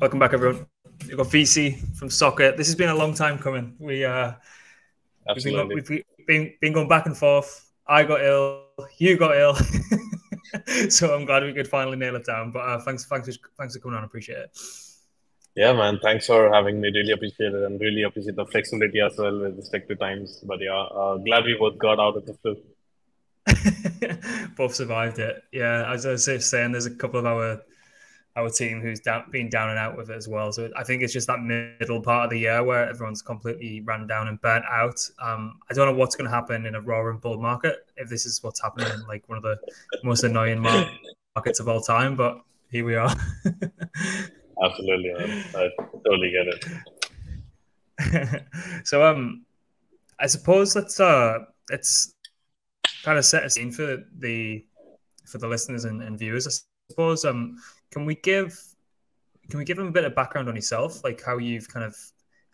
Welcome back, everyone. We've got VC from Socket. This has been a long time coming. We uh, Absolutely. we've been, we've been been going back and forth. I got ill. You got ill. so I'm glad we could finally nail it down. But uh, thanks, thanks, thanks for coming on. I appreciate it. Yeah, man. Thanks for having me. Really appreciate it, and really appreciate the flexibility as well with respect to times. But yeah, uh, glad we both got out of the flu. both survived it. Yeah, as I was saying, there's a couple of our our team who's down, been down and out with it as well. So I think it's just that middle part of the year where everyone's completely run down and burnt out. Um, I don't know what's going to happen in a roaring bull market if this is what's happening in like one of the most annoying markets of all time. But here we are. Absolutely, man. I totally get it. so um, I suppose let's uh let's kind of set a scene for the for the listeners and, and viewers. I suppose um can we give can we give them a bit of background on yourself, like how you've kind of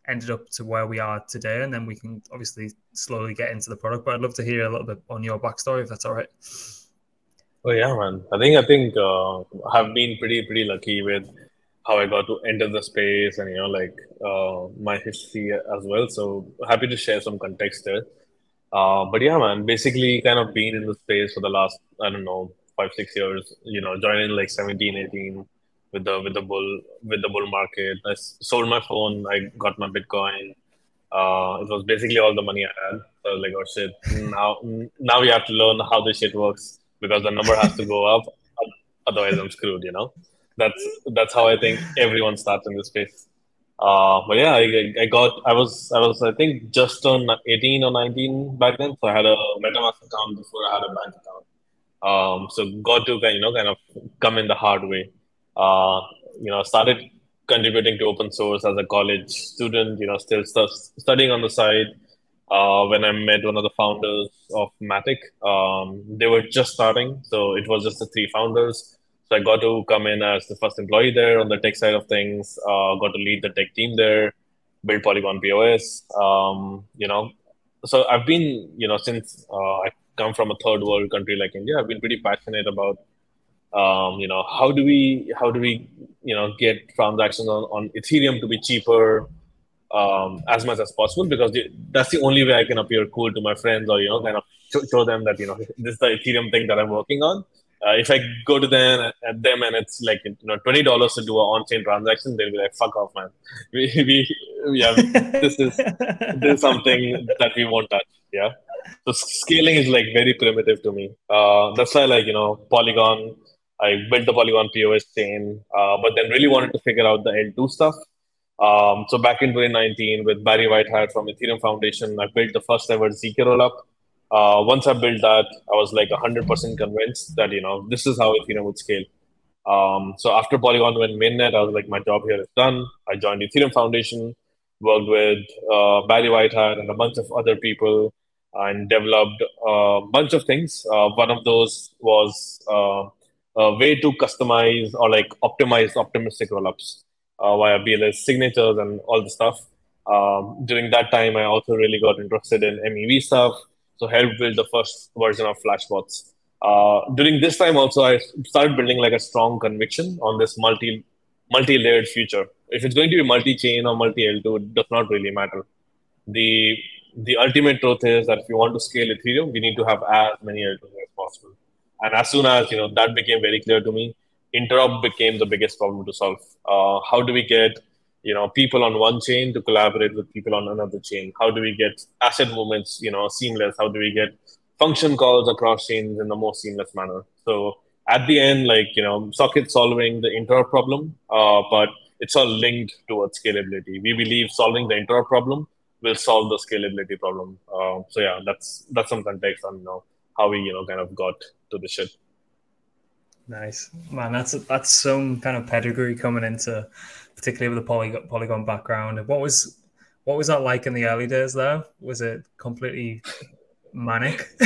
ended up to where we are today, and then we can obviously slowly get into the product. But I'd love to hear a little bit on your backstory, if that's all right. Oh yeah, man. I think I think uh, I've been pretty pretty lucky with how I got to enter the space and you know like uh, my history as well. So happy to share some context there. Uh, but yeah, man, basically kind of been in the space for the last I don't know five six years you know joining like 17 18 with the with the bull with the bull market. I sold my phone i got my bitcoin. Uh, it was basically all the money i had. So i was like oh shit. Now now we have to learn how this shit works because the number has to go up. Otherwise i'm screwed you know? That's that's how i think everyone starts in this space. Uh, but yeah, I, I got I was I was I think just on 18 or 19 back then, so I had a MetaMask account before I had a bank account. Um, so got to you know kind of come in the hard way. Uh, you know, started contributing to open source as a college student. You know, still st- studying on the side. Uh, when I met one of the founders of Matic, um, they were just starting, so it was just the three founders. So I got to come in as the first employee there on the tech side of things. Uh, got to lead the tech team there, build Polygon POS. Um, you know, so I've been you know since uh, I come from a third world country like India, I've been pretty passionate about, um, you know, how do we how do we you know get transactions on, on Ethereum to be cheaper um, as much as possible because the, that's the only way I can appear cool to my friends or you know kind of show, them that you know this is the Ethereum thing that I'm working on. Uh, if I go to them at them and it's like you know twenty dollars to do an on-chain transaction, they'll be like, "Fuck off, man! We, we yeah, this is this is something that we won't touch." Yeah, so scaling is like very primitive to me. Uh, that's why like you know Polygon. I built the Polygon POS chain, uh, but then really wanted to figure out the L2 stuff. Um, so back in 2019, with Barry Whitehat from Ethereum Foundation, I built the first ever zk rollup. Uh, once I built that, I was like 100% convinced that you know this is how Ethereum would scale. Um, so after Polygon went mainnet, I was like, my job here is done. I joined Ethereum Foundation, worked with uh, Barry Whitehat and a bunch of other people and developed a bunch of things. Uh, one of those was uh, a way to customize or like optimize optimistic rollups uh, via BLS signatures and all the stuff. Um, during that time, I also really got interested in MEV stuff, so helped build the first version of Flashbots. Uh, during this time, also I started building like a strong conviction on this multi multi-layered future. If it's going to be multi-chain or multi-L2, it does not really matter. The the ultimate truth is that if you want to scale Ethereum, we need to have as many L2s as possible. And as soon as you know that became very clear to me, interop became the biggest problem to solve. Uh, how do we get you know people on one chain to collaborate with people on another chain? How do we get asset movements you know seamless? How do we get function calls across chains in the most seamless manner? So at the end, like you know, socket solving the interop problem, uh, but it's all linked towards scalability. We believe solving the interop problem will solve the scalability problem. Uh, so yeah, that's that's some context on you know how we you know kind of got to the shit. Nice man, that's that's some kind of pedigree coming into, particularly with the polygon, polygon background. What was what was that like in the early days? There was it completely manic.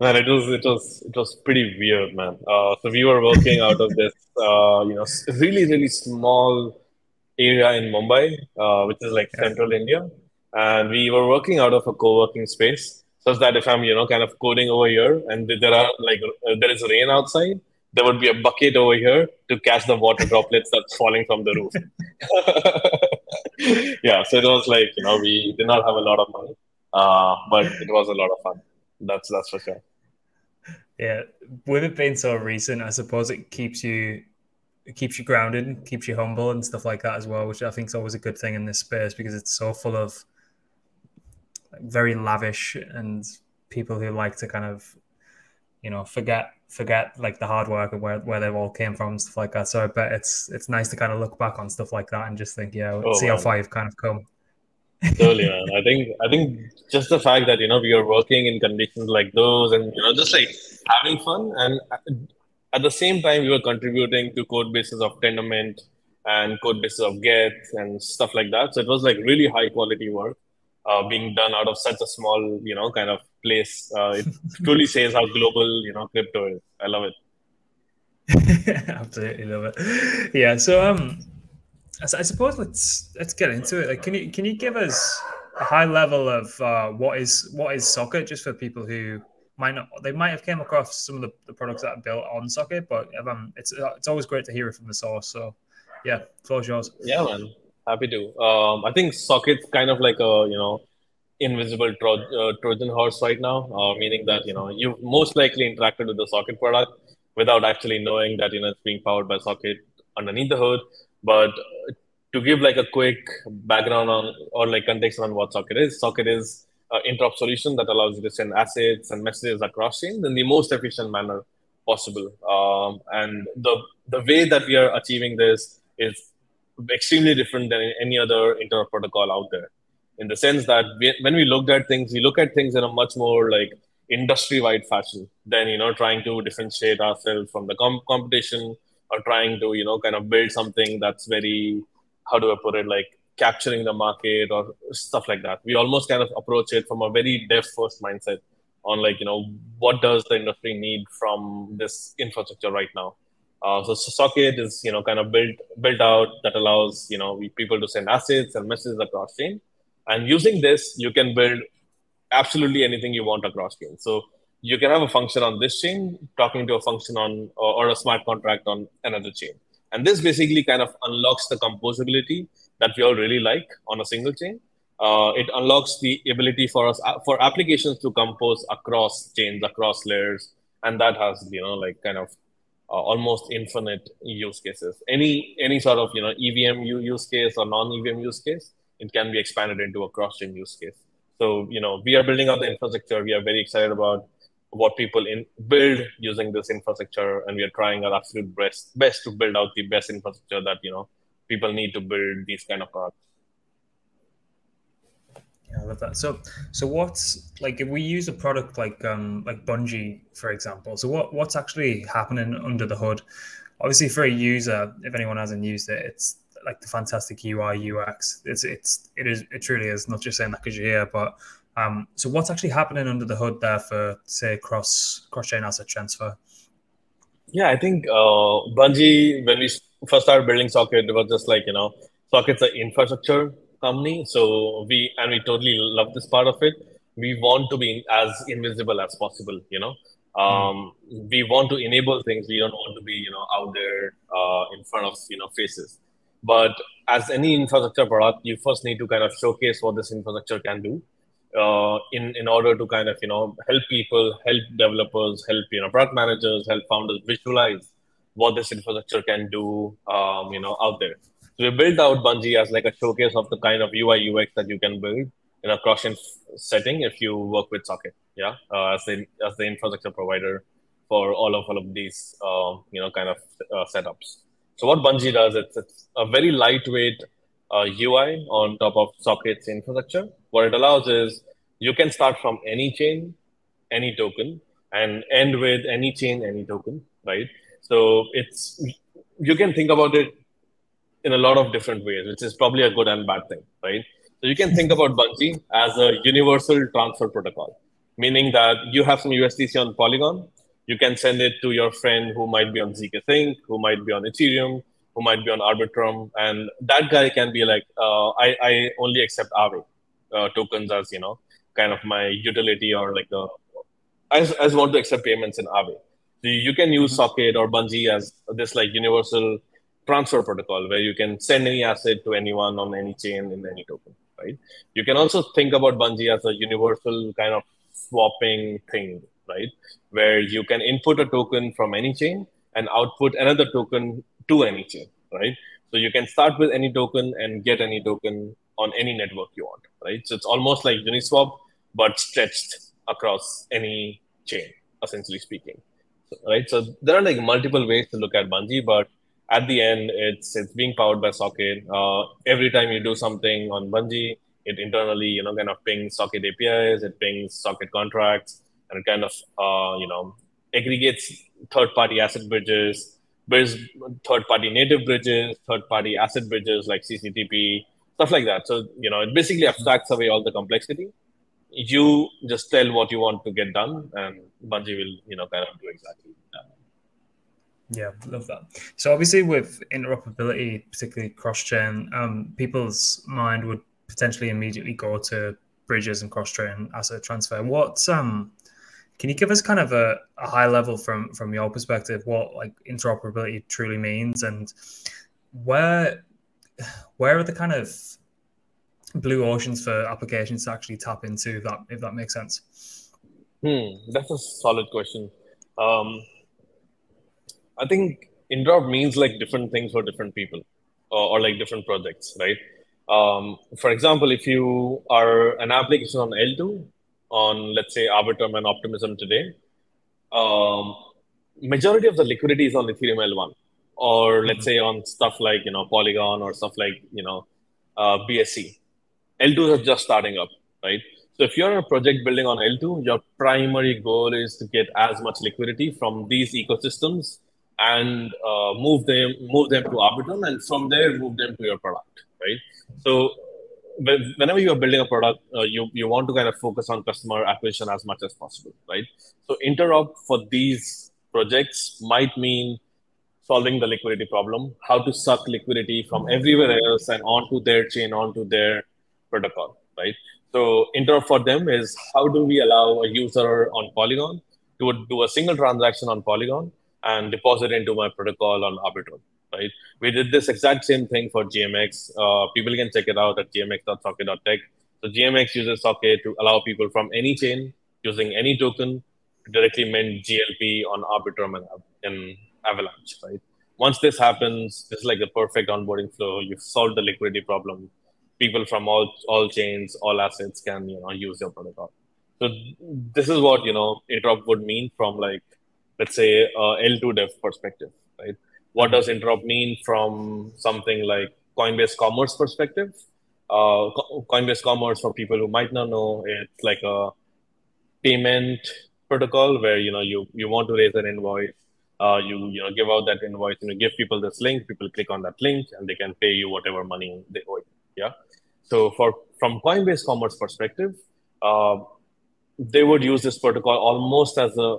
man, it was it was it was pretty weird, man. Uh, so we were working out of this, uh, you know, really really small area in Mumbai, uh, which is like yeah. central India. And we were working out of a co-working space, such that if I'm, you know, kind of coding over here and there are like uh, there is rain outside, there would be a bucket over here to catch the water droplets that's falling from the roof. yeah, so it was like you know we did not have a lot of money, uh, but it was a lot of fun. That's that's for sure. Yeah, with it being so recent, I suppose it keeps you it keeps you grounded, keeps you humble, and stuff like that as well, which I think is always a good thing in this space because it's so full of very lavish and people who like to kind of you know forget forget like the hard work and where, where they all came from and stuff like that. So I bet it's it's nice to kind of look back on stuff like that and just think, yeah, oh, see man. how far you've kind of come. totally, man. I think I think just the fact that you know we are working in conditions like those and you know just like having fun and at the same time we were contributing to code bases of Tendermint and code bases of Geth and stuff like that. So it was like really high quality work uh, being done out of such a small, you know, kind of place. Uh, it truly says how global, you know, crypto is. I love it. Absolutely love it. Yeah. So, um, I suppose let's let's get into it. Like, can you can you give us a high level of uh, what is what is Socket, just for people who might not they might have came across some of the, the products that are built on Socket, but um, it's it's always great to hear it from the source. So, yeah, floor's yours. Yeah, man. Happy to. Um, I think Socket's kind of like a you know invisible tro- uh, Trojan horse right now, uh, meaning that you know you've most likely interacted with the Socket product without actually knowing that you know it's being powered by Socket underneath the hood. But to give like a quick background on or like context on what Socket is, Socket is an interop solution that allows you to send assets and messages across chains in the most efficient manner possible. Um, and the the way that we are achieving this is extremely different than any other interop protocol out there in the sense that we, when we looked at things we look at things in a much more like industry wide fashion than you know trying to differentiate ourselves from the com- competition or trying to you know kind of build something that's very how do i put it like capturing the market or stuff like that. We almost kind of approach it from a very dev first mindset on like you know what does the industry need from this infrastructure right now? Uh, so, Socket is you know kind of built built out that allows you know people to send assets and messages across chain, and using this you can build absolutely anything you want across chain. So you can have a function on this chain talking to a function on or, or a smart contract on another chain, and this basically kind of unlocks the composability that we all really like on a single chain. Uh, it unlocks the ability for us for applications to compose across chains, across layers, and that has you know like kind of uh, almost infinite use cases. Any any sort of you know EVM use case or non EVM use case, it can be expanded into a cross chain use case. So you know we are building out the infrastructure. We are very excited about what people in build using this infrastructure, and we are trying our absolute best best to build out the best infrastructure that you know people need to build these kind of products. Yeah, I love that. So, so what's like if we use a product like um like Bungee, for example? So what what's actually happening under the hood? Obviously, for a user, if anyone hasn't used it, it's like the fantastic UI UX. It's it's it is it truly is not just saying that because you're here, but um. So what's actually happening under the hood there for say cross cross chain asset transfer? Yeah, I think uh, Bungee when we first started building Socket, it was just like you know Socket's an infrastructure company. So we and we totally love this part of it. We want to be as invisible as possible. You know, um, mm. we want to enable things. We don't want to be you know out there uh, in front of you know faces. But as any infrastructure product, you first need to kind of showcase what this infrastructure can do. Uh, in in order to kind of you know help people, help developers, help you know product managers, help founders visualize what this infrastructure can do, um, you know, out there. So we built out Bungee as like a showcase of the kind of UI UX that you can build in a cross-chain setting if you work with Socket. Yeah, uh, as the as the infrastructure provider for all of all of these uh, you know kind of uh, setups. So what Bungee does, it's, it's a very lightweight UI uh, on top of Socket's infrastructure. What it allows is you can start from any chain, any token, and end with any chain, any token, right? So it's you can think about it in a lot of different ways, which is probably a good and bad thing, right? So you can think about Bungee as a universal transfer protocol, meaning that you have some USDC on Polygon, you can send it to your friend who might be on zkSync, who might be on Ethereum, who might be on Arbitrum, and that guy can be like, uh, I, I only accept Aave uh, tokens as you know, kind of my utility or like the, I I just want to accept payments in Aave. So you can use mm-hmm. Socket or Bungee as this like universal transfer protocol where you can send any asset to anyone on any chain in any token, right? You can also think about Bungee as a universal kind of swapping thing, right? Where you can input a token from any chain and output another token to any chain, right? So you can start with any token and get any token on any network you want, right? So it's almost like Uniswap, but stretched across any chain, essentially speaking right? So there are like multiple ways to look at Bungee, but at the end, it's it's being powered by Socket. Uh, every time you do something on Bungee, it internally, you know, kind of pings Socket APIs, it pings Socket contracts, and it kind of, uh, you know, aggregates third-party asset bridges, builds third-party native bridges, third-party asset bridges like CCTP, stuff like that. So you know, it basically abstracts away all the complexity you just tell what you want to get done, and Bungee will, you know, kind of do exactly that. Yeah, love that. So obviously, with interoperability, particularly cross-chain, um, people's mind would potentially immediately go to bridges and cross-chain asset transfer. What um, can you give us kind of a, a high level from from your perspective what like interoperability truly means, and where where are the kind of blue oceans for applications to actually tap into that if that makes sense hmm that's a solid question um, i think interop means like different things for different people or, or like different projects right um, for example if you are an application on l2 on let's say arbitrum and optimism today um, majority of the liquidity is on ethereum l1 or let's mm-hmm. say on stuff like you know polygon or stuff like you know uh, bsc L2s are just starting up, right? So if you're a project building on L2, your primary goal is to get as much liquidity from these ecosystems and uh, move them move them to Arbitrum, and from there move them to your product, right? So whenever you are building a product, uh, you you want to kind of focus on customer acquisition as much as possible, right? So interop for these projects might mean solving the liquidity problem, how to suck liquidity from everywhere else and onto their chain, onto their protocol, right? So interop for them is how do we allow a user on Polygon to do a single transaction on Polygon and deposit into my protocol on Arbitrum, right? We did this exact same thing for GMX. Uh, people can check it out at gmx.socket.tech. So GMX uses Socket to allow people from any chain using any token to directly mint GLP on Arbitrum and, Avalanche, right? Once this happens, this is like the perfect onboarding flow. You've solved the liquidity problem people from all all chains, all assets can you know use your protocol. So this is what you know interop would mean from like let's say uh, L2 dev perspective, right? What does interop mean from something like Coinbase Commerce perspective? Uh, Coinbase Commerce, for people who might not know, it's like a payment protocol where you know you you want to raise an invoice, uh, you you know give out that invoice and you give people this link. People click on that link and they can pay you whatever money they owe. You. Yeah. So for from Coinbase Commerce perspective, uh, they would use this protocol almost as a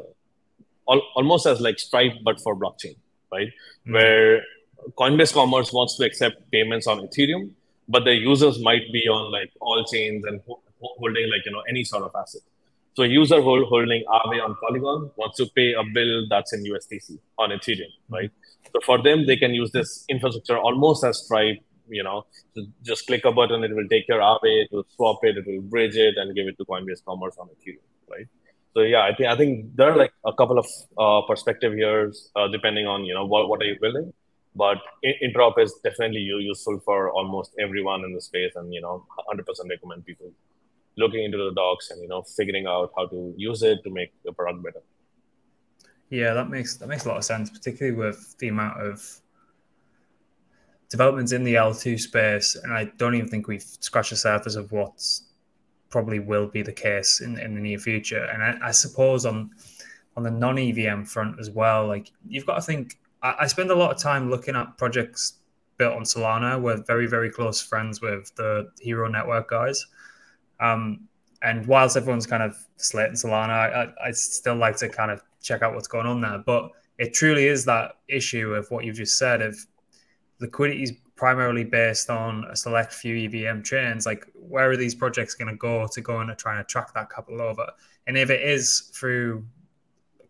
al- almost as like Stripe but for blockchain, right? Mm-hmm. Where Coinbase Commerce wants to accept payments on Ethereum, but their users might be on like all chains and ho- holding like you know any sort of asset. So a user hold, holding Aave on Polygon wants to pay a bill that's in USDC on Ethereum, right? So for them, they can use this infrastructure almost as Stripe you know, just click a button, it will take your Aave, it will swap it, it will bridge it, and give it to Coinbase Commerce on Ethereum, right? So yeah, I think I think there are like a couple of uh, perspective here, uh, depending on you know what what are you building, but interop is definitely useful for almost everyone in the space, and you know, 100% recommend people looking into the docs and you know figuring out how to use it to make the product better. Yeah, that makes that makes a lot of sense, particularly with the amount of developments in the L2 space, and I don't even think we've scratched the surface of what probably will be the case in, in the near future. And I, I suppose on on the non EVM front as well, like you've got to think. I, I, spend a lot of time looking at projects built on Solana. We're very very close friends with the Hxro Network guys. Um, and whilst everyone's kind of slating Solana, I, I still like to kind of check out what's going on there. But it truly is that issue of what you've just said of liquidity is primarily based on a select few EVM chains, like where are these projects going to go to go and try and attract that capital over? And if it is through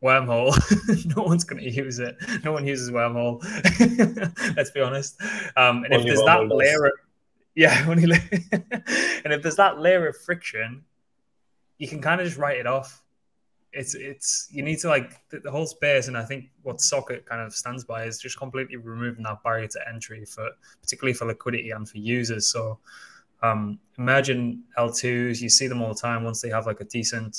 wormhole, no one's going to use it. No one uses wormhole. Let's be honest. Um, and only if there's that layer, of, yeah, only and if there's that layer of friction, you can kind of just write it off. It's it's you need to like the, the whole space, and I think what Socket kind of stands by is just completely removing that barrier to entry for particularly for liquidity and for users. So um, imagine L2s, you see them all the time once they have like a decent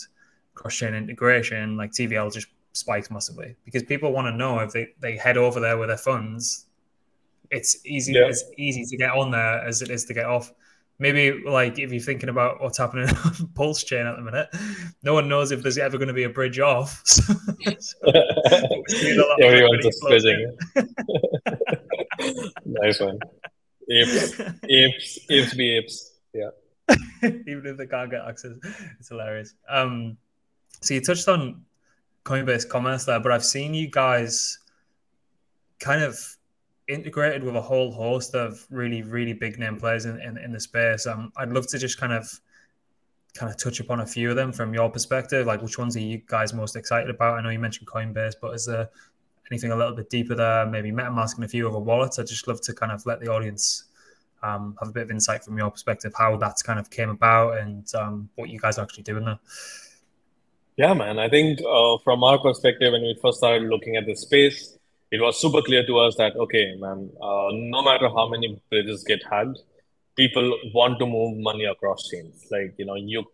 cross-chain integration, like TVL just spikes massively because people want to know if they, they head over there with their funds, it's easy yeah. it's easy to get on there as it is to get off. Maybe like if you're thinking about what's happening on Pulse chain at the minute, no one knows if there's ever going to be a bridge off. so, Everyone's just bridging. nice one. Apes, apes, apes be apes. Yeah. Even if they can't get access, it's hilarious. Um, so you touched on Coinbase Commerce there, but I've seen you guys kind of integrated with a whole host of really, really big name players in, in, in the space. Um, I'd love to just kind of kind of touch upon a few of them from your perspective. Like, which ones are you guys most excited about? I know you mentioned Coinbase, but is there anything a little bit deeper there? Maybe MetaMask and a few other wallets. I'd just love to kind of let the audience um, have a bit of insight from your perspective, how that's kind of came about and um, what you guys are actually doing there. Yeah, man. I think uh, from our perspective, when we first started looking at the space, it was super clear to us that okay, man, uh, no matter how many bridges get hacked, people want to move money across chains. Like you know, you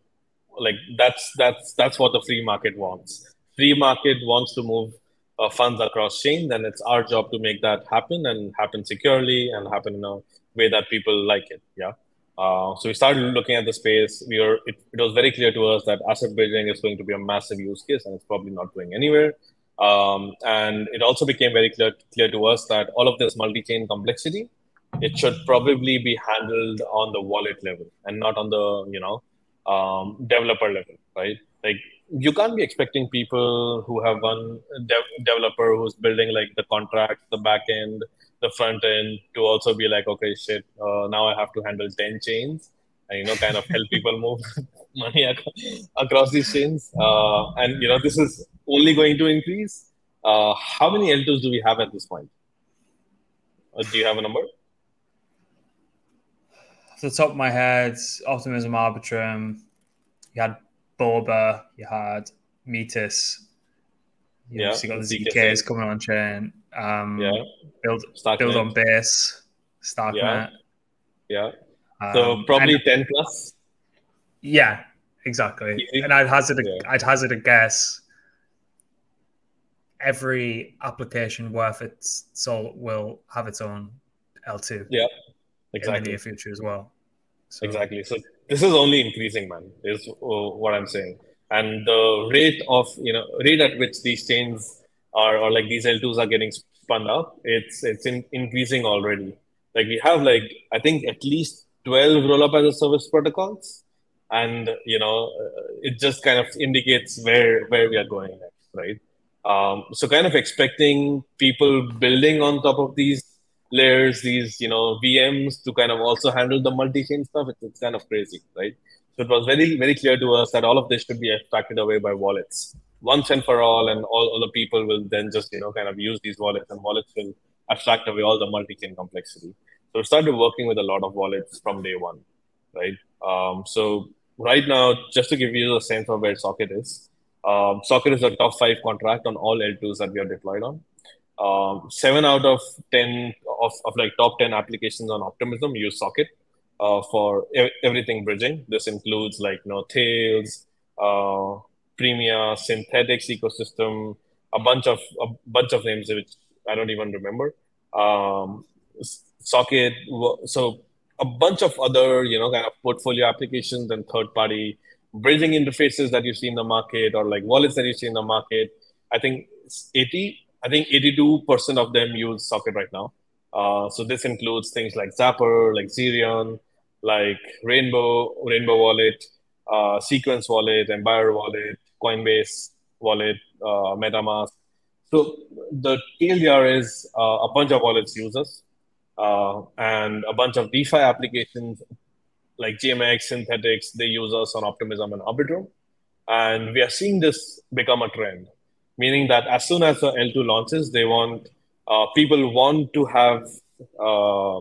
like that's that's that's what the free market wants. Free market wants to move uh, funds across chains, and it's our job to make that happen and happen securely and happen in a way that people like it. Yeah. Uh, so we started looking at the space. We were it, it, was very clear to us that asset bridging is going to be a massive use case, and it's probably not going anywhere. Um, and it also became very clear clear to us that all of this multi-chain complexity, it should probably be handled on the wallet level and not on the you know um, developer level, right? Like you can't be expecting people who have one dev- developer who's building like the contracts, the back end, the front end to also be like, okay, shit, uh, now I have to handle 10 chains and, you know, kind of help people move money ac- across these chains. Uh, and, you know, this is only going to increase. Uh, how many L2s do we have at this point? Uh, do you have a number? Off the top of my head, Optimism Arbitrum, you had Boba, you had Metis, you yeah, obviously got the ZKs coming on chain. Um, yeah. Build Starknet. build on base. Starknet. Yeah. yeah. So um, probably and, ten plus. Yeah, exactly. Easy. And I'd hazard a, yeah. I'd hazard a guess. Every application worth its salt will have its own L2. Yeah, exactly. In the near future as well. So, exactly. So this is only increasing, man. Is uh, what I'm saying. And the rate of you know rate at which these chains are or like these L2s are getting spun up, it's it's in, increasing already. Like we have like I think at least 12 roll up as a service protocols, and you know uh, it just kind of indicates where where we are going next, right? Um, so kind of expecting people building on top of these layers, these you know VMs to kind of also handle the multi-chain stuff. It's, it's kind of crazy, right? So it was very very clear to us that all of this should be abstracted away by wallets once and for all, and all, all the people will then just you know kind of use these wallets, and wallets will abstract away all the multi-chain complexity. So we started working with a lot of wallets from day one, right? Um, so right now, just to give you a sense of where Socket is, um, Socket is a top five contract on all L2s that we are deployed on. Um, seven out of ten of, of like top ten applications on Optimism use Socket uh, for everything bridging. This includes like you know Tails, uh, Premia, Synthetix ecosystem, a bunch of a bunch of names which I don't even remember. Um, Socket, so a bunch of other you know kind of portfolio applications and third party bridging interfaces that you see in the market or like wallets that you see in the market. I think 80, I think 82% of them use Socket right now. Uh, so this includes things like Zapper, like Zerion, like Rainbow, Rainbow Wallet, uh, Sequence Wallet, Empire Wallet, Coinbase Wallet, uh, MetaMask. So the TLDR is uh, a bunch of wallets users uh, and a bunch of DeFi applications like GMX, Synthetix, they use us on Optimism and Arbitrum. And we are seeing this become a trend, meaning that as soon as the L2 launches, they want uh, people want to have uh,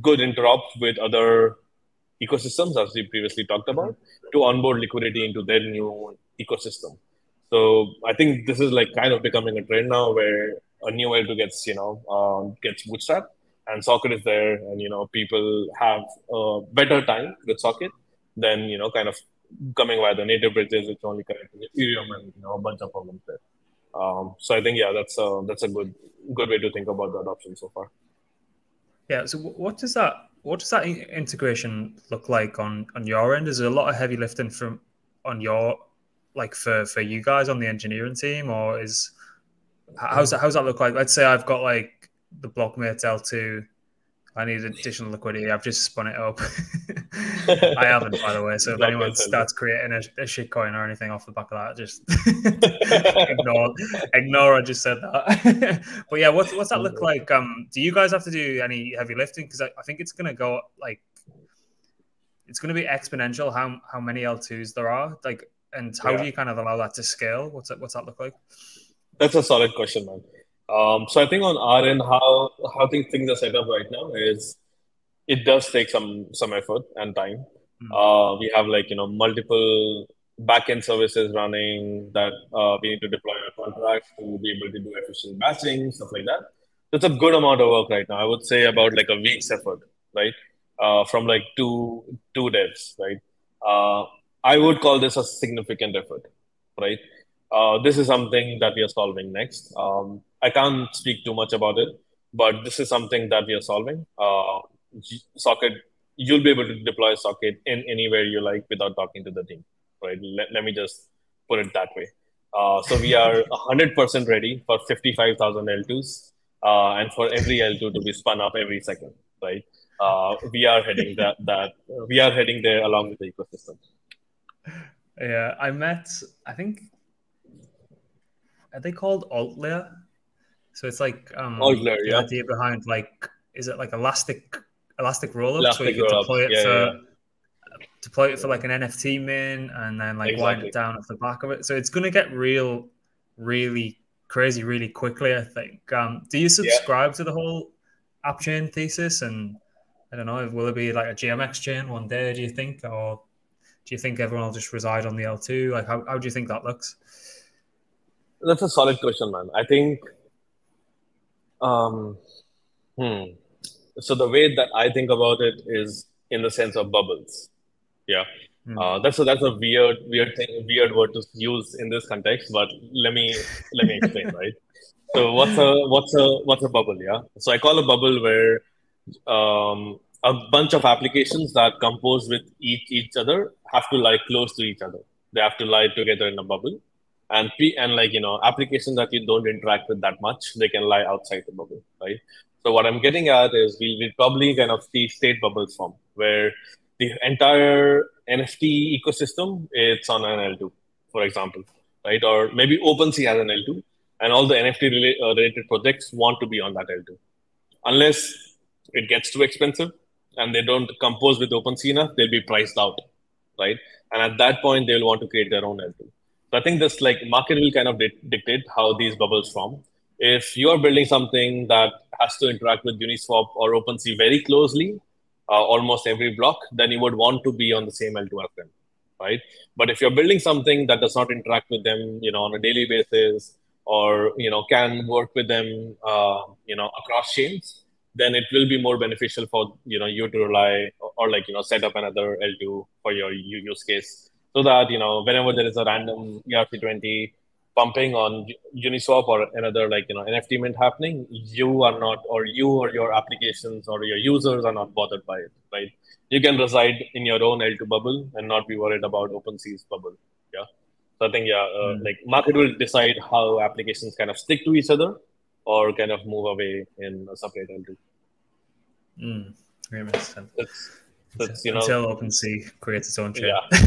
good interop with other ecosystems, as we previously talked about, to onboard liquidity into their new ecosystem. So I think this is like kind of becoming a trend now, where a new L2 gets you know um, gets bootstrapped, and Socket is there, and you know people have a better time with Socket than you know kind of coming via the native bridges, which only connect to Ethereum and you know a bunch of problems there. Um, so I think yeah, that's a that's a good good way to think about the adoption so far. Yeah. So what does that what does that integration look like on on your end? Is there a lot of heavy lifting from on your like for for you guys on the engineering team, or is how's that how's that look like? Let's say I've got like the Blocmates L2 I need additional liquidity. I've just spun it up. I haven't, by the way. So if anyone starts creating a, a shit coin or anything off the back of that, just ignore ignore I just said that. but yeah, what's what's that look like? Um, do you guys have to do any heavy lifting? Because I, I think it's gonna go like it's gonna be exponential how how many L2s there are. Like and how yeah. do you kind of allow that to scale? What's that what's that look like? That's a solid question, man. Um, so I think on our end, how how things things are set up right now is it does take some some effort and time. Mm. Uh, we have like you know multiple backend services running that uh, we need to deploy our contracts to be able to do efficient batching stuff like that. That's a good amount of work right now. I would say about like a week's effort, right? Uh, from like two two devs, right? Uh, I would call this a significant effort, right? Uh, this is something that we are solving next. Um, I can't speak too much about it, but this is something that we are solving. Uh, socket, you'll be able to deploy socket in anywhere you like without talking to the team, right? Let, let me just put it that way. Uh, so we are 100% ready for 55,000 L2s uh, and for every L2 to be spun up every second, right? Uh, we are heading that, that we are heading there along with the ecosystem. Yeah, I met, I think, are they called Altlayer? So it's like um, Altlayer, the yeah. idea behind like is it like elastic elastic rollups where you can deploy it yeah, for yeah. deploy it for like an NFT min and then like exactly. wind it down off the back of it. So it's gonna get real, really crazy really quickly. I think. Um, do you subscribe to the whole app chain thesis? And I don't know, will it be like a GMX chain one day? Do you think, or do you think everyone will just reside on the L two? Like, how how do you think that looks? That's a solid question, man. I think um, hmm. So the way that I think about it is in the sense of bubbles. Yeah. Hmm. Uh, that's a that's a weird weird thing weird word to use in this context, but let me let me explain, right? So what's a what's a what's a bubble? Yeah. So I call a bubble where um, a bunch of applications that compose with each each other have to lie close to each other. They have to lie together in a bubble and and like you know applications that you don't interact with that much they can lie outside the bubble right so what i'm getting at is we will probably kind of see state bubbles form where the entire nft ecosystem it's on an l2 for example right or maybe opensea has an l2 and all the nft related, uh, related projects want to be on that l2 unless it gets too expensive and they don't compose with OpenSea enough, they'll be priced out, right? And at that point, they'll want to create their own L2. So I think this like market will kind of di- dictate how these bubbles form. If you are building something that has to interact with Uniswap or OpenSea very closely, uh, almost every block, then you would want to be on the same L2 as them, right? But if you're building something that does not interact with them, you know, on a daily basis, or you know, can work with them, uh, you know, across chains, then it will be more beneficial for you know you to rely or, or like you know set up another L2 for your use case so that you know whenever there is a random ERC20 pumping on Uniswap or another like you know NFT mint happening, you are not, or you or your applications or your users are not bothered by it, right? You can reside in your own L2 bubble and not be worried about OpenSea's bubble. Yeah. So I think yeah, uh, mm. like market will decide how applications kind of stick to each other or kind of move away in a separate L2. Mm. Makes sense. It's, that's you know until OpenSea creates its own chain. Yeah.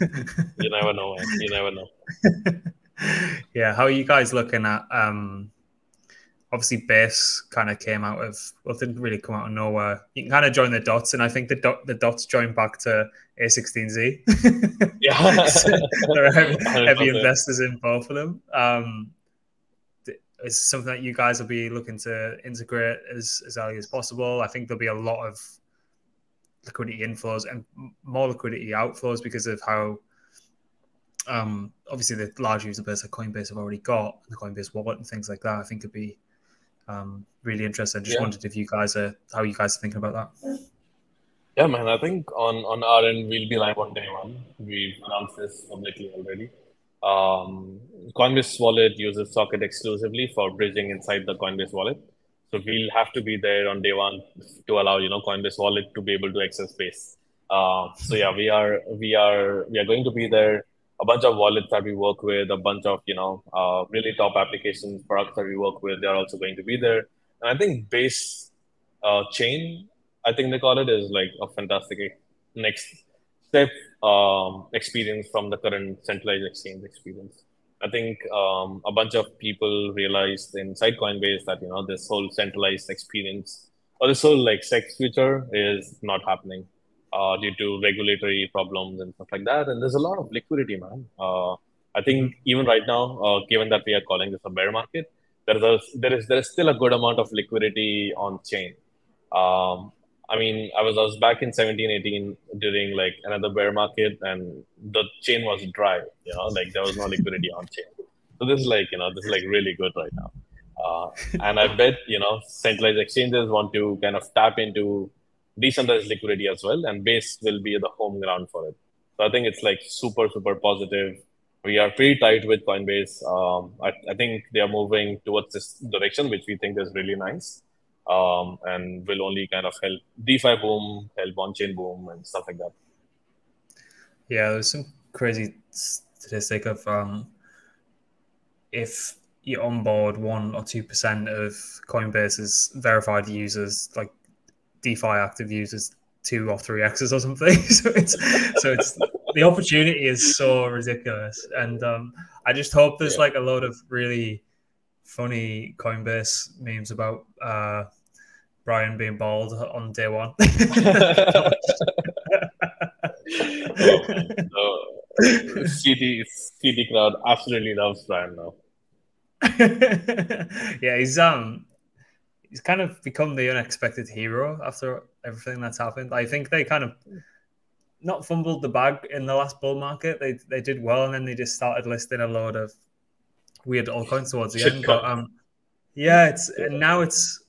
you never know. You never know. yeah, how are you guys looking at? Um, obviously, base kind of came out of well, didn't really come out of nowhere. You can kind of join the dots, and I think the dot the dots join back to A16Z. yeah, so there are heavy, heavy investors in both of them. Um, is something that you guys will be looking to integrate as, as early as possible. I think there'll be a lot of liquidity inflows and more liquidity outflows because of how um, obviously the large user base that Coinbase have already got, the Coinbase wallet and things like that. I think it'd be um, really interesting. Just yeah. wondered if you guys are how you guys are thinking about that. Yeah, man. I think on on our end we'll be live on day one. We've announced this publicly already. Um, Coinbase Wallet uses Socket exclusively for bridging inside the Coinbase Wallet. So we'll have to be there on day one to allow you know Coinbase Wallet to be able to access Base. Uh, so yeah, we are we are we are going to be there. A bunch of wallets that we work with, a bunch of you know uh, really top applications products that we work with, they are also going to be there. And I think Base uh, chain, I think they call it, is like a fantastic next step um, experience from the current centralized exchange experience. I think um, a bunch of people realized inside Coinbase that you know this whole centralized experience or this whole like CEX future is not happening uh, due to regulatory problems and stuff like that. And there's a lot of liquidity, man. Uh, I think even right now, uh, given that we are calling this a bear market, there is a, there is there is still a good amount of liquidity on chain. Um, I mean, I was I was back in 17, 18 during like another bear market, and the chain was dry. You know, like there was no liquidity on chain. So this is like you know this is like really good right now. Uh, and I bet you know centralized exchanges want to kind of tap into decentralized liquidity as well, and Base will be the home ground for it. So I think it's like super super positive. We are pretty tight with Coinbase. Um, I, I think they are moving towards this direction, which we think is really nice um, and will only kind of help DeFi boom, help on chain boom, and stuff like that. Yeah, there's some crazy statistic of um, if you onboard one or two percent of Coinbase's verified users, like DeFi active users, two or three X's or something. so it's so it's the opportunity is so ridiculous, and um, I just hope there's yeah. like a lot of really funny Coinbase memes about uh, Brian being bald on day one. oh, CT CT crowd absolutely loves Brian now. yeah, he's um he's kind of become the unexpected hero after everything that's happened. I think they kind of not fumbled the bag in the last bull market. They they did well, and then they just started listing a load of weird altcoins towards the end. But um, yeah, it's and now it's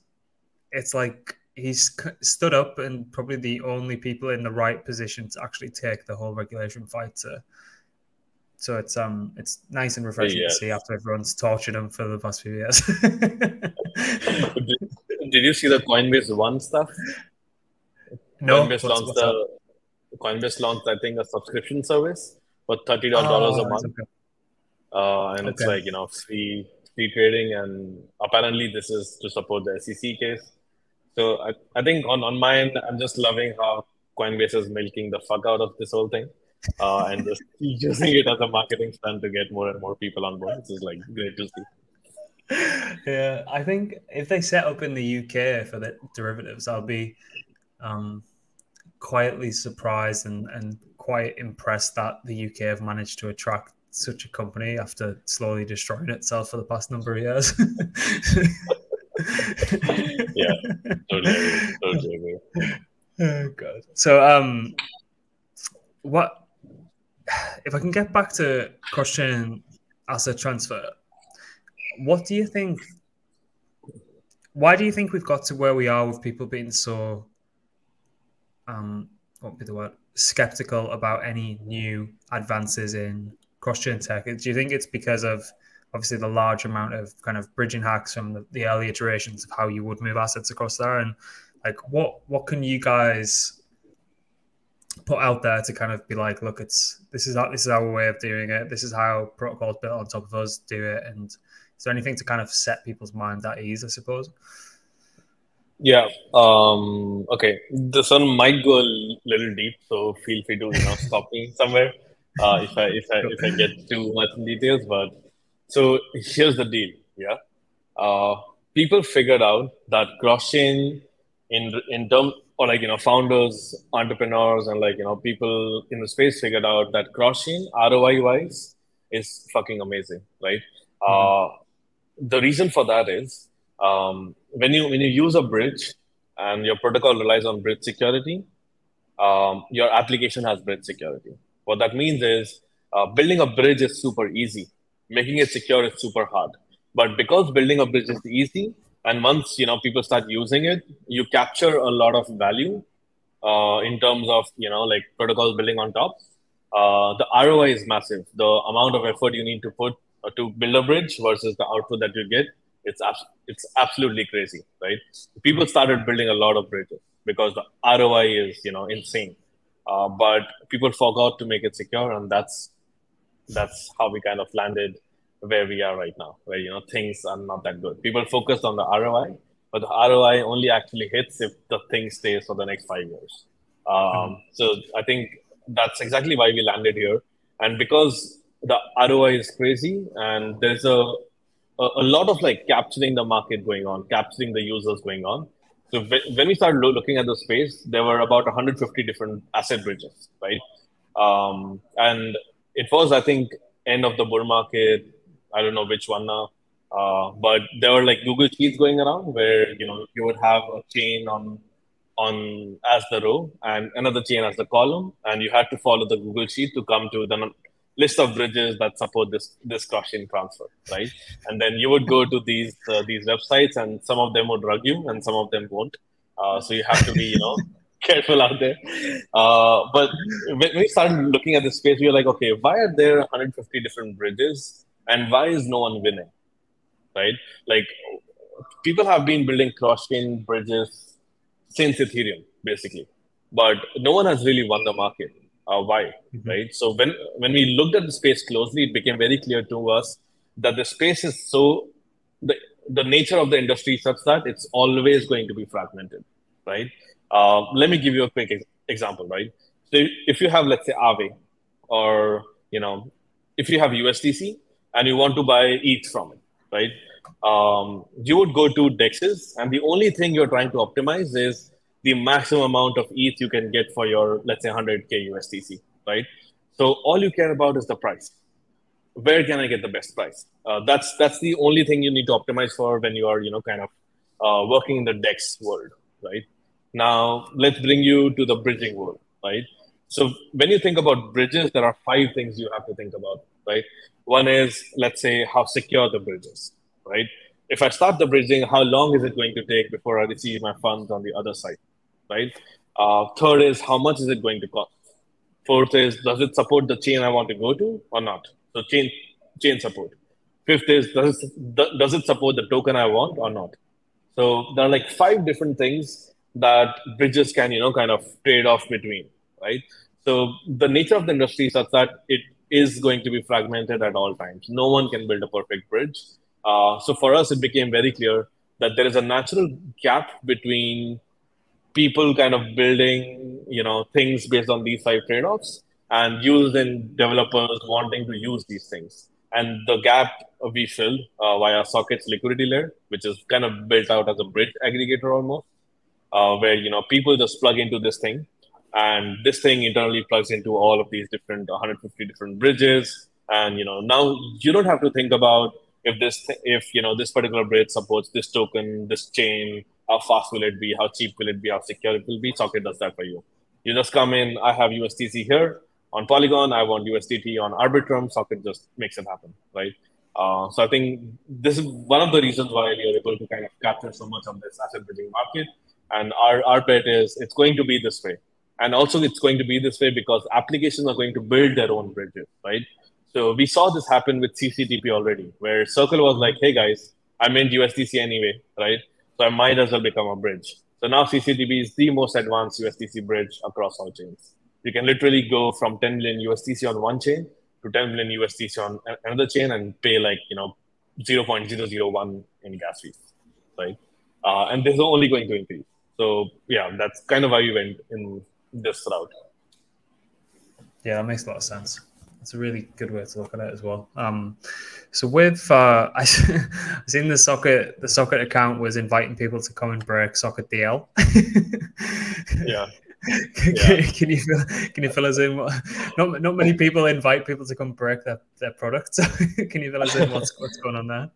it's like he's stood up and probably the only people in the right position to actually take the whole regulation fight to so it's um it's nice and refreshing yes. to see after everyone's tortured him for the past few years. did, did, you see the Coinbase One stuff? No. Coinbase what's, launched what's the Coinbase launched, I think, a subscription service for thirty dollars oh, a month, okay. uh, and okay. it's like you know free free trading, and apparently this is to support the SEC case. So I, I think on, on my end, I'm just loving how Coinbase is milking the fuck out of this whole thing. Uh, and just using it as a marketing stunt to get more and more people on board. This is like great to see. Yeah, I think if they set up in the UK for the derivatives, I'll be um, quietly surprised and, and quite impressed that the UK have managed to attract such a company after slowly destroying itself for the past number of years. yeah, totally, totally. Oh god. So, um, what if I can get back to question asset transfer? What do you think? Why do you think we've got to where we are with people being so, um, what be the word, skeptical about any new advances in cross-chain tech? Do you think it's because of obviously the large amount of kind of bridging hacks from the, the early iterations of how you would move assets across there. And like what what can you guys put out there to kind of be like look it's this is our, this is our way of doing it. This is how protocols built on top of us do it. And is there anything to kind of set people's mind at ease i suppose? Yeah um okay. This one might go a little deep so feel free to you know stop me somewhere uh if i if i if i get too much in details but so here's the deal. Yeah. Uh, people figured out that cross-chain in in term or like you know founders, entrepreneurs, and like you know people in the space figured out that cross-chain ROI wise is fucking amazing, right? Mm-hmm. Uh, the reason for that is um, when you when you use a bridge and your protocol relies on bridge security, um, your application has bridge security. What that means is uh, building a bridge is super easy. Making it secure is super hard. But because building a bridge is easy, and once you know people start using it, you capture a lot of value uh, in terms of you know like protocol building on top. Uh, the ROI is massive. The amount of effort you need to put uh, to build a bridge versus the output that you get, it's it's absolutely crazy, right? People started building a lot of bridges because the ROI is you know insane. Uh, but people forgot to make it secure, and that's that's how we kind of landed where we are right now, where you know things are not that good. People focused on the ROI, but the ROI only actually hits if the thing stays for the next five years. Um, mm-hmm. So I think that's exactly why we landed here, and because the ROI is crazy, and there's a a, a lot of like capturing the market going on, capturing the users going on. So when we started looking at the space, there were about 150 different asset bridges, right? Um, and it was, I think, end of the bull market. I don't know which one now, uh, but there were like Google Sheets going around where you know you would have a chain on on as the row and another chain as the column, and you had to follow the Google Sheet to come to the list of bridges that support this this cross-chain transfer, right? And then you would go to these uh, these websites, and some of them would rug you, and some of them won't. Uh, so you have to be, you know, careful out there. Uh, but when we started looking at the space, we were like, okay, why are there 150 different bridges, and why is no one winning, right? Like people have been building cross-chain bridges since Ethereum, basically, but no one has really won the market. Uh, why mm-hmm. right? So when when we looked at the space closely it became very clear to us that the space is so the the nature of the industry such that it's always going to be fragmented right? Uh, let me give you a quick ex- example right? So if you have let's say Aave or you know if you have USDC and you want to buy ETH from it right um, you would go to dexes and the only thing you're trying to optimize is the maximum amount of ETH you can get for your, let's say, 100K USDC, right? So all you care about is the price. Where can I get the best price? Uh, that's that's the only thing you need to optimize for when you are, you know, kind of uh, working in the DEX world, right? Now let's bring you to the bridging world, right? So when you think about bridges, there are five things you have to think about, right? One is, let's say, how secure the bridge is, right? If I start the bridging, how long is it going to take before I receive my funds on the other side? right? Uh, third is how much is it going to cost? Fourth is does it support the chain I want to go to or not? So chain chain support. Fifth is does it, does it support the token I want or not? So there are like five different things that bridges can you know kind of trade off between, right? So the nature of the industry is such that it is going to be fragmented at all times. No one can build a perfect bridge. Uh, so for us, it became very clear that there is a natural gap between people kind of building you know things based on these five trade-offs and used in developers wanting to use these things and the gap we filled uh, via sockets liquidity layer which is kind of built out as a bridge aggregator almost uh, where you know people just plug into this thing and this thing internally plugs into all of these different 150 different bridges and you know now you don't have to think about if this th- if you know this particular bridge supports this token this chain how fast will it be? How cheap will it be? How secure it will be? Socket does that for you. You just come in. I have USDC here on Polygon. I want USDT on Arbitrum. Socket just makes it happen, right? Uh, so I think this is one of the reasons why we are able to kind of capture so much of this asset bridging market. And our, our bet is it's going to be this way. And also it's going to be this way because applications are going to build their own bridges, right? So we saw this happen with CCTP already, where Circle was like, hey guys, I'm in USDC anyway, right? So I might as well become a bridge. So now CCTP is the most advanced USDC bridge across all chains. You can literally go from 10 million USDC on one chain to 10 million USDC on another chain and pay like, you know, 0.001 in gas fees, right? Uh, and this is only going to increase. So yeah, that's kind of why we went in this route. Yeah, that makes a lot of sense. It's a really good way to look at it as well. Um, so with uh, I seen the socket the socket account was inviting people to come and break socket DL. yeah. can, yeah. can, you fill, can you fill us in? Not not many people invite people to come break their, their products. can you fill us in what's what's going on there?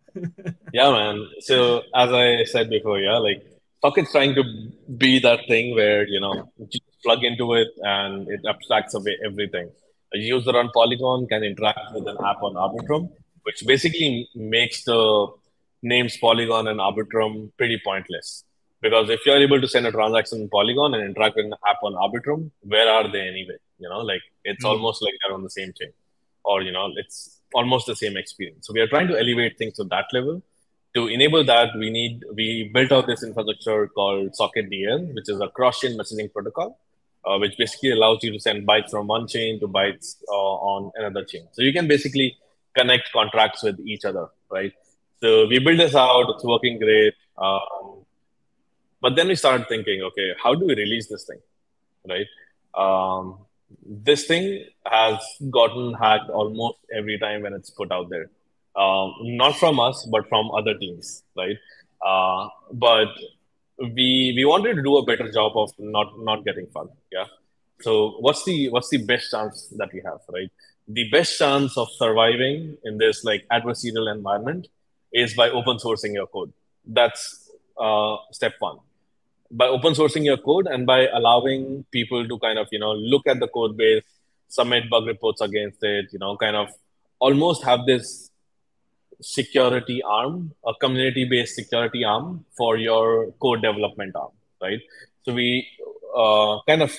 yeah, man. So as I said before, yeah, like Socket's trying to be that thing where you know plug into it and it abstracts away everything. A user on Polygon can interact with an app on Arbitrum, which basically makes the names Polygon and Arbitrum pretty pointless. Because if you're able to send a transaction in Polygon and interact with an app on Arbitrum, where are they anyway? You know, like it's mm. almost like they're on the same chain, or you know, it's almost the same experience. So we are trying to elevate things to that level. To enable that, we need we built out this infrastructure called Socket DL, which is a cross-chain messaging protocol, uh, which basically allows you to send bytes from one chain to bytes uh, on another chain. So you can basically connect contracts with each other, right? So we built this out. It's working great. Um, but then we started thinking, okay, how do we release this thing, right? Um, this thing has gotten hacked almost every time when it's put out there. Um, not from us, but from other teams, right? Uh, but we we wanted to do a better job of not not getting fucked. Yeah. So what's the what's the best chance that we have, right? The best chance of surviving in this like adversarial environment is by open sourcing your code. That's uh, step one. By open sourcing your code and by allowing people to kind of you know look at the code base, submit bug reports against it, you know, kind of almost have this security arm, a community-based security arm for your code development arm, right? So we uh, kind of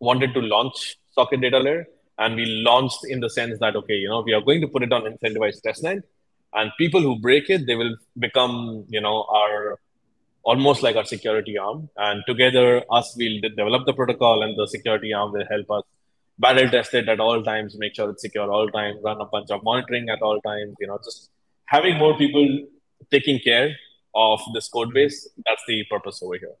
wanted to launch Socket Data Layer, and we launched in the sense that okay, you know, we are going to put it on incentivized testnet, and people who break it they will become you know our almost like our security arm and together us will develop the protocol and the security arm will help us battle test it at all times make sure it's secure all times run a bunch of monitoring at all times you know just having more people taking care of this code base that's the purpose over here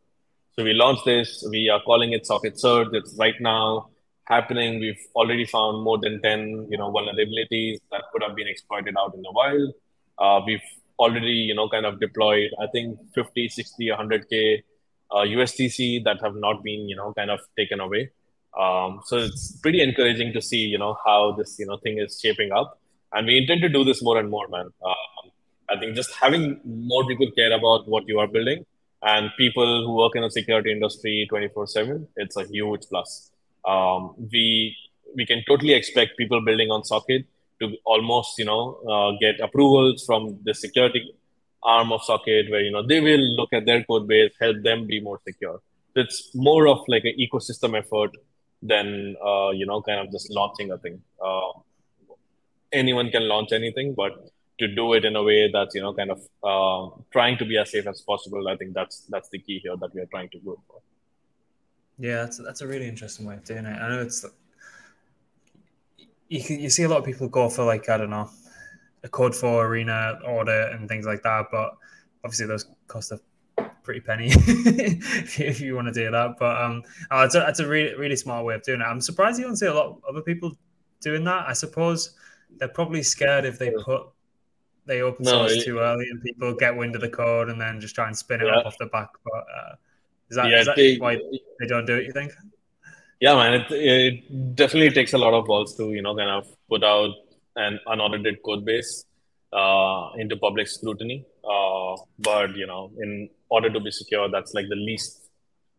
so we launched this we are calling it socket surge it's right now happening. We've already found more than 10, you know, vulnerabilities that could have been exploited out in the wild. Uh, we've already, you know, kind of deployed, I think 50, 60, 100K uh, USDC that have not been, you know, kind of taken away. Um, so it's pretty encouraging to see, you know, how this, you know, thing is shaping up. And we intend to do this more and more, man. Um, I think just having more people care about what you are building and people who work in the security industry 24 7, it's a huge plus. Um, we we can totally expect people building on socket to almost you know uh, get approvals from the security arm of socket where you know they will look at their code base help them be more secure. So it's more of like an ecosystem effort than uh, you know kind of just launching a thing. Uh, anyone can launch anything but to do it in a way that's you know kind of uh, trying to be as safe as possible i think that's that's the key here that we are trying to go for yeah, that's that's a really interesting way of doing it. I know it's you can, you see a lot of people go for like I don't know a Code4rena audit and things like that, but obviously those cost a pretty penny if, you, if you want to do that. But um, oh, it's a it's a really really smart way of doing it. I'm surprised you don't see a lot of other people doing that. I suppose they're probably scared if they put they open source it, too early and people get wind of the code and then just try and spin it yeah. up off the back. But uh, is that, yeah, is that they, why they don't do it? You think? Yeah, man. It it definitely takes a lot of balls to you know kind of put out an unaudited code base uh, into public scrutiny. Uh, but you know, in order to be secure, that's like the least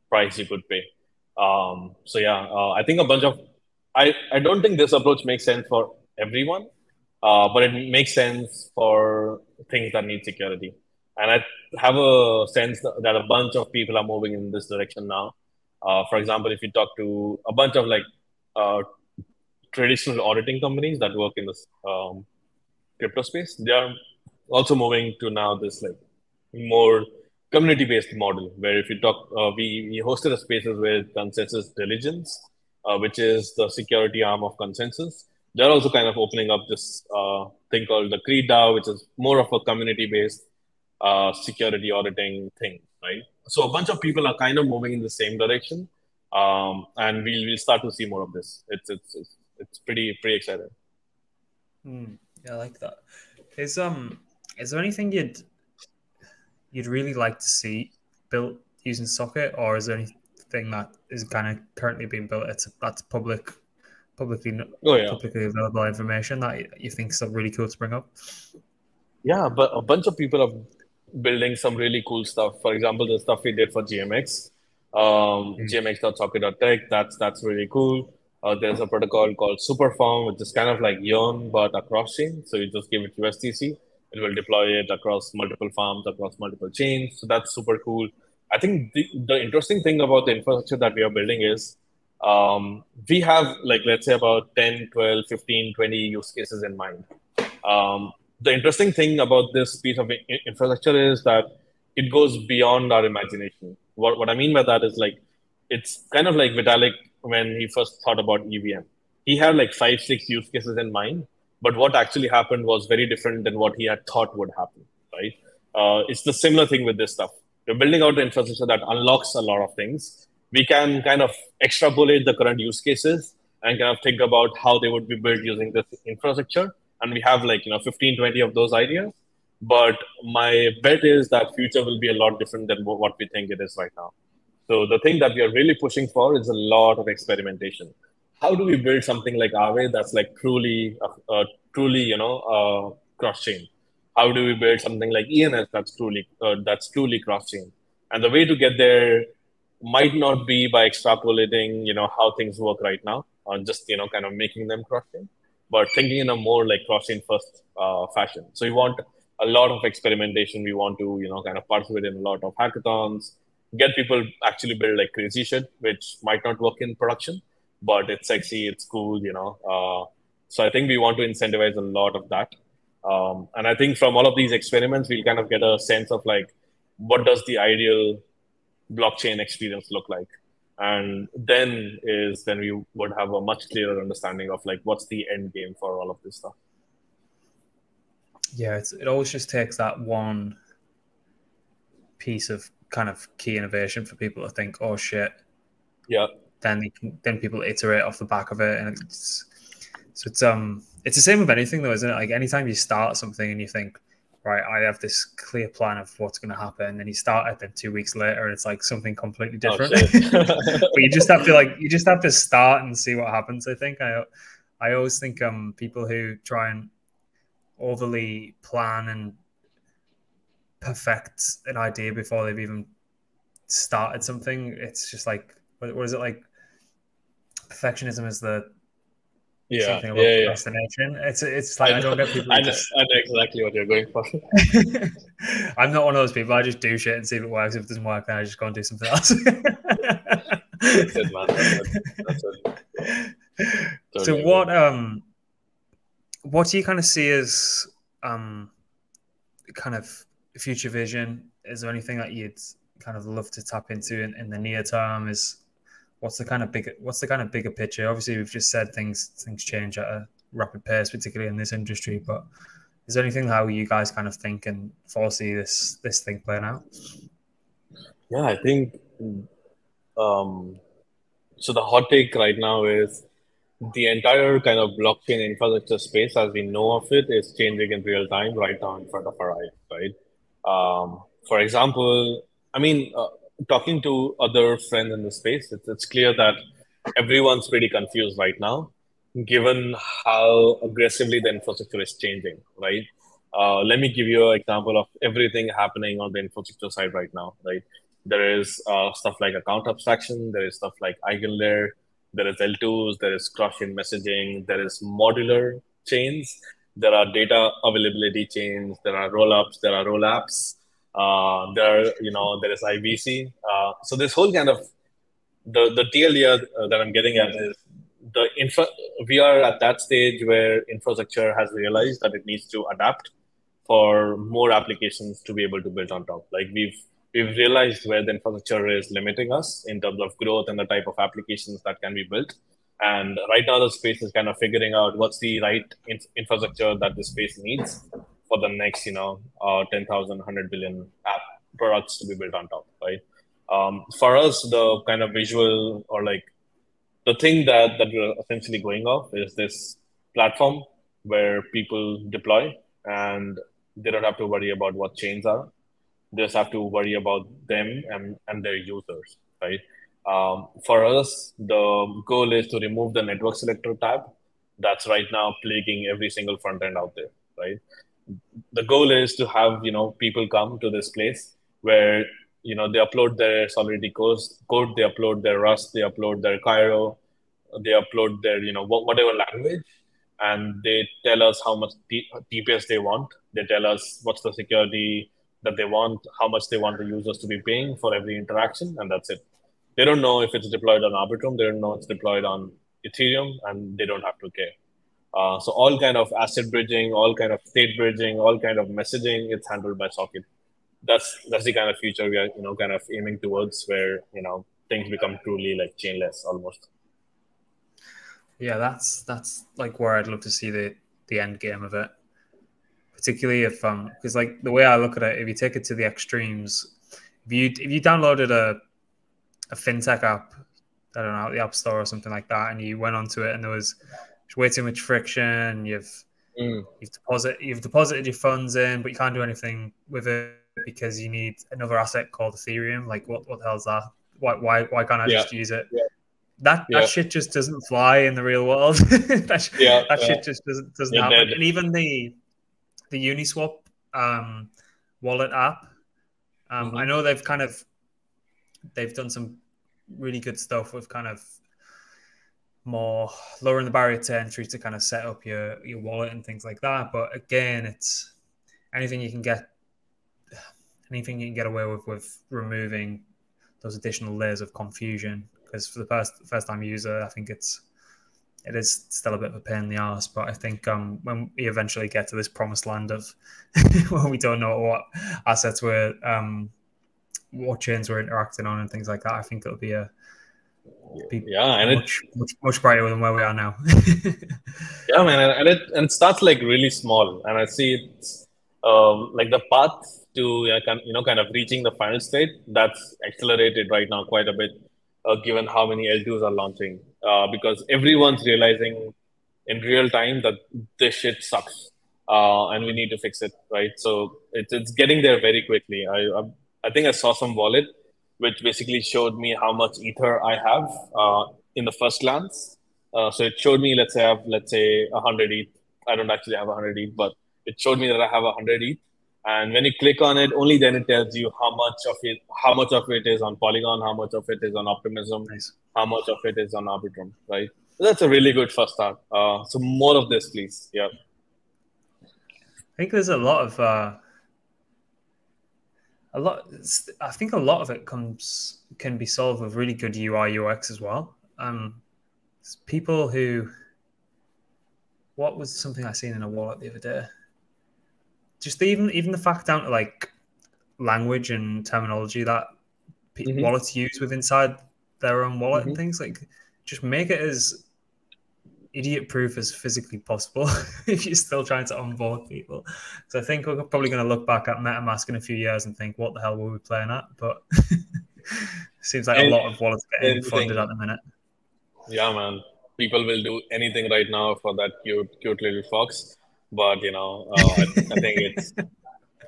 price you could pay. Um, so yeah, uh, I think a bunch of I I don't think this approach makes sense for everyone, uh, but it makes sense for things that need security. And I have a sense that a bunch of people are moving in this direction now. Uh, for example, if you talk to a bunch of like uh, traditional auditing companies that work in this um, crypto space, they are also moving to now this like more community based model where if you talk, uh, we, we hosted a spaces with ConsenSys Diligence, uh, which is the security arm of ConsenSys. They're also kind of opening up this uh, thing called the Creed DAO, which is more of a community based uh, security auditing thing, right? So a bunch of people are kind of moving in the same direction, um, and we'll we'll start to see more of this. It's it's it's, it's pretty pretty exciting. Hmm. yeah, I like that. Is um is there anything you'd you'd really like to see built using Socket, or is there anything that is kind of currently being built. It's that's public, publicly oh, yeah. publicly available information that you think is really cool to bring up. Yeah, but a bunch of people are building some really cool stuff. For example, the stuff we did for GMX, um, mm. gmx.socket.tech. That's that's really cool. Uh, there's a protocol called Superform, which is kind of like Yearn but across chain. So you just give it USDC, it will deploy it across multiple farms, across multiple chains. So that's super cool. I think the, the interesting thing about the infrastructure that we are building is um, we have like let's say about 10 12 15 20 use cases in mind. Um, the interesting thing about this piece of infrastructure is that it goes beyond our imagination. What, what i mean by that is like it's kind of like vitalik when he first thought about evm he had like five six use cases in mind but what actually happened was very different than what he had thought would happen right? Uh, it's the similar thing with this stuff. You're building out the infrastructure that unlocks a lot of things. We can kind of extrapolate the current use cases and kind of think about how they would be built using this infrastructure. And we have like, you know, 15, 20 of those ideas. But my bet is that future will be a lot different than what we think it is right now. So the thing that we are really pushing for is a lot of experimentation. How do we build something like Aave that's like truly, uh, uh, truly, you know, uh, cross chain? how do we build something like ENS that's truly uh, that's truly cross-chain? And the way to get there might not be by extrapolating, you know, how things work right now, or just you know, kind of making them cross-chain, but thinking in a more like cross-chain first uh, fashion. So we want a lot of experimentation. We want to, you know, kind of participate in a lot of hackathons, get people actually build like crazy shit, which might not work in production, but it's sexy, it's cool, you know. Uh, so I think we want to incentivize a lot of that. Um, and I think from all of these experiments, we'll kind of get a sense of like, what does the ideal blockchain experience look like? And then is then we would have a much clearer understanding of like what's the end game for all of this stuff. Yeah, it's it always just takes that one piece of kind of key innovation for people to think, oh shit. Yeah. Then can, then people iterate off the back of it, and it's so it's um it's the same with anything though, isn't it? Like anytime you start something and you think, right, I have this clear plan of what's going to happen, and then you start it, then two weeks later it's like something completely oh, different. Oh, but you just have to like you just have to start and see what happens. I think I I always think um people who try and overly plan and perfect an idea before they've even started something, it's just like what, what is it like? Perfectionism is the yeah, something about yeah, procrastination. Yeah. It's it's like I, I don't get people. I know, just... I know exactly what you're going for. I'm not one of those people. I just do shit and see if it works. If it doesn't work, then I just go and do something else. That's it, man. That's it. Totally so what um what do you kind of see as um kind of future vision? Is there anything that you'd kind of love to tap into in, in the near term? Is what's the kind of big what's the kind of bigger picture? Obviously, we've just said things things change at a rapid pace, particularly in this industry. But is there anything how you guys kind of think and foresee this this thing playing out? Yeah, I think um, so. The hot take right now is the entire kind of blockchain infrastructure space, as we know of it, is changing in real time right now in front of our eyes. Right. Um, for example, I mean, uh, talking to other friends in the space, it's, it's clear that everyone's pretty confused right now, given how aggressively the infrastructure is changing, right? Uh, let me give you an example of everything happening on the infrastructure side right now, right? There is uh, stuff like account abstraction, there is stuff like EigenLayer, there is L2s, there is cross-chain messaging, there is modular chains, there are data availability chains, there are rollups, there are rollups, uh, there, you know, there is IBC. Uh, so this whole kind of the the here uh, that I'm getting at is the infra. We are at that stage where infrastructure has realized that it needs to adapt for more applications to be able to build on top. Like we've we've realized where the infrastructure is limiting us in terms of growth and the type of applications that can be built. And right now, the space is kind of figuring out what's the right in- infrastructure that the space needs for the next, you know, uh, 10,000, 100 billion app products to be built on top, right? Um, for us, the kind of visual or like the thing that, that we're essentially going off is this platform where people deploy and they don't have to worry about what chains are. They just have to worry about them and, and their users, right? Um, for us, the goal is to remove the network selector tab that's right now plaguing every single front end out there, right? The goal is to have you know people come to this place where you know they upload their Solidity code, they upload their Rust, they upload their Cairo, they upload their you know whatever language, and they tell us how much TPS they want. They tell us what's the security that they want, how much they want the users to be paying for every interaction, and that's it. They don't know if it's deployed on Arbitrum. They don't know it's deployed on Ethereum, and they don't have to care. Uh, so all kind of asset bridging, all kind of state bridging, all kind of messaging, it's handled by Socket. That's that's the kind of future we are, you know, kind of aiming towards, where you know things become truly like chainless almost. Yeah, that's that's like where I'd love to see the the end game of it. Particularly if um because like the way I look at it, if you take it to the extremes, if you if you downloaded a a fintech app, I don't know, the App Store or something like that, and you went onto it and there was way too much friction, you've mm. you've deposit you've deposited your funds in, but you can't do anything with it because you need another asset called Ethereum. Like what what the hell's that? Why why why can't I yeah. just use it? Yeah that that shit just doesn't fly in the real world. that, yeah, that shit just doesn't doesn't happen. And even the the Uniswap um, wallet app, um, mm-hmm. I know they've kind of they've done some really good stuff with kind of more lowering the barrier to entry to kind of set up your your wallet and things like that. But again, it's anything you can get anything you can get away with with removing those additional layers of confusion because for the first first time user, I think it's it is still a bit of a pain in the ass. But I think um, when we eventually get to this promised land of where we don't know what assets we're um, what chains we're interacting on and things like that, I think it'll be a be yeah, and much, it, much much brighter than where we are now. yeah, man, and it and it starts like really small, and I see it's um, like the path to you know kind of reaching the final state that's accelerated right now quite a bit uh, given how many L2s are launching, uh, because everyone's realizing in real time that this shit sucks, uh, and we need to fix it, right? So it's it's getting there very quickly. I I, I think I saw some wallet which basically showed me how much ether I have uh, in the first glance. Uh, so it showed me, let's say I have let's say 100 ETH. I don't actually have 100 ETH, but it showed me that I have 100 ETH and when you click on it only then it tells you how much of it how much of it is on polygon how much of it is on optimism nice. how much of it is on arbitrum right so that's a really good first start uh, so more of this please yeah i think there's a lot of uh, a lot i think a lot of it comes can be solved with really good ui ux as well um, people who what was something i seen in a wallet the other day just even even the fact down to like language and terminology that mm-hmm. wallets use with inside their own wallet mm-hmm. and things like just make it as idiot proof as physically possible if you're still trying to onboard people. So I think we're probably going to look back at MetaMask in a few years and think, what the hell were we playing at? But seems like and, a lot of wallets getting funded at the minute. Yeah, man. People will do anything right now for that cute, cute little fox but you know, uh, I, I, think it's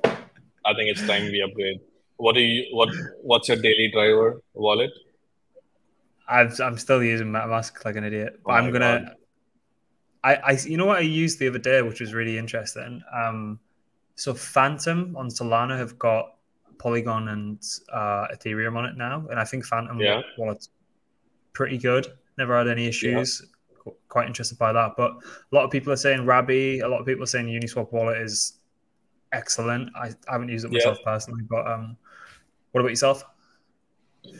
I think it's time we upgrade. What do you what What's your daily driver wallet? i am still using MetaMask like an idiot, but oh I'm gonna. God. I, I you know what I used the other day, which was really interesting. Um, so Phantom on Solana have got Polygon and uh, Ethereum on it now, and I think Phantom yeah. wallet's pretty good. Never had any issues. Yeah quite interested by that. But a lot of people are saying Rabby, a lot of people are saying Uniswap wallet is excellent. I, I haven't used it myself yeah. personally, but um, what about yourself?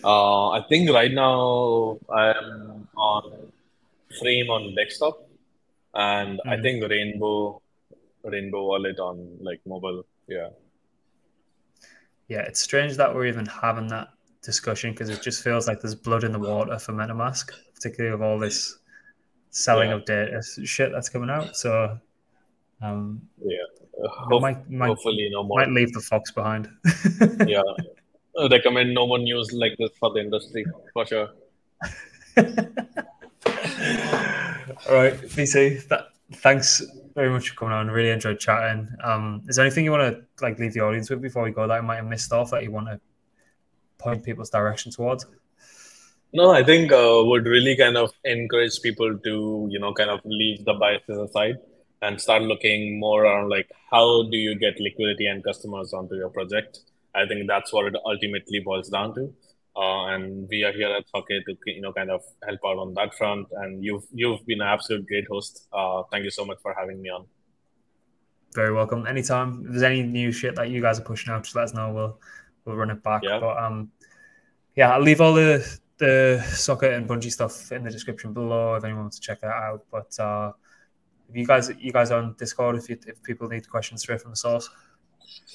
Uh, I think right now I'm on Frame on desktop, and mm-hmm. I think Rainbow Rainbow wallet on like mobile. Yeah. Yeah, it's strange that we're even having that discussion because it just feels like there's blood in the water for MetaMask, particularly with all this selling yeah. of data shit that's coming out. So, um, yeah, uh, might, might, hopefully no more. Might leave the fox behind. yeah, I recommend no more news like this for the industry for sure. All right, VC. Thanks very much for coming on. Really enjoyed chatting. Um, is there anything you want to like leave the audience with before we go that I might have missed off that you want to point people's direction towards? No, I think uh, would really kind of encourage people to you know kind of leave the biases aside and start looking more on like how do you get liquidity and customers onto your project. I think that's what it ultimately boils down to. Uh, and we are here at Socket to you know kind of help out on that front. And you've you've been an absolute great host. Uh, thank you so much for having me on. Very welcome. Anytime if there's any new shit that you guys are pushing out, just let us know. We'll we'll run it back. Yeah. But um, yeah, I'll leave all the the socket and Bungee stuff in the description below if anyone wants to check that out. But uh, if you guys you guys are on Discord if you, if people need questions straight from the source.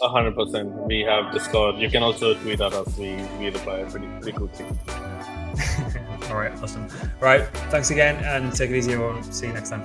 Hundred percent. We have Discord. You can also tweet at us. We we reply pretty pretty quickly. All right, awesome. All right, thanks again, and take it easy, everyone. See you next time.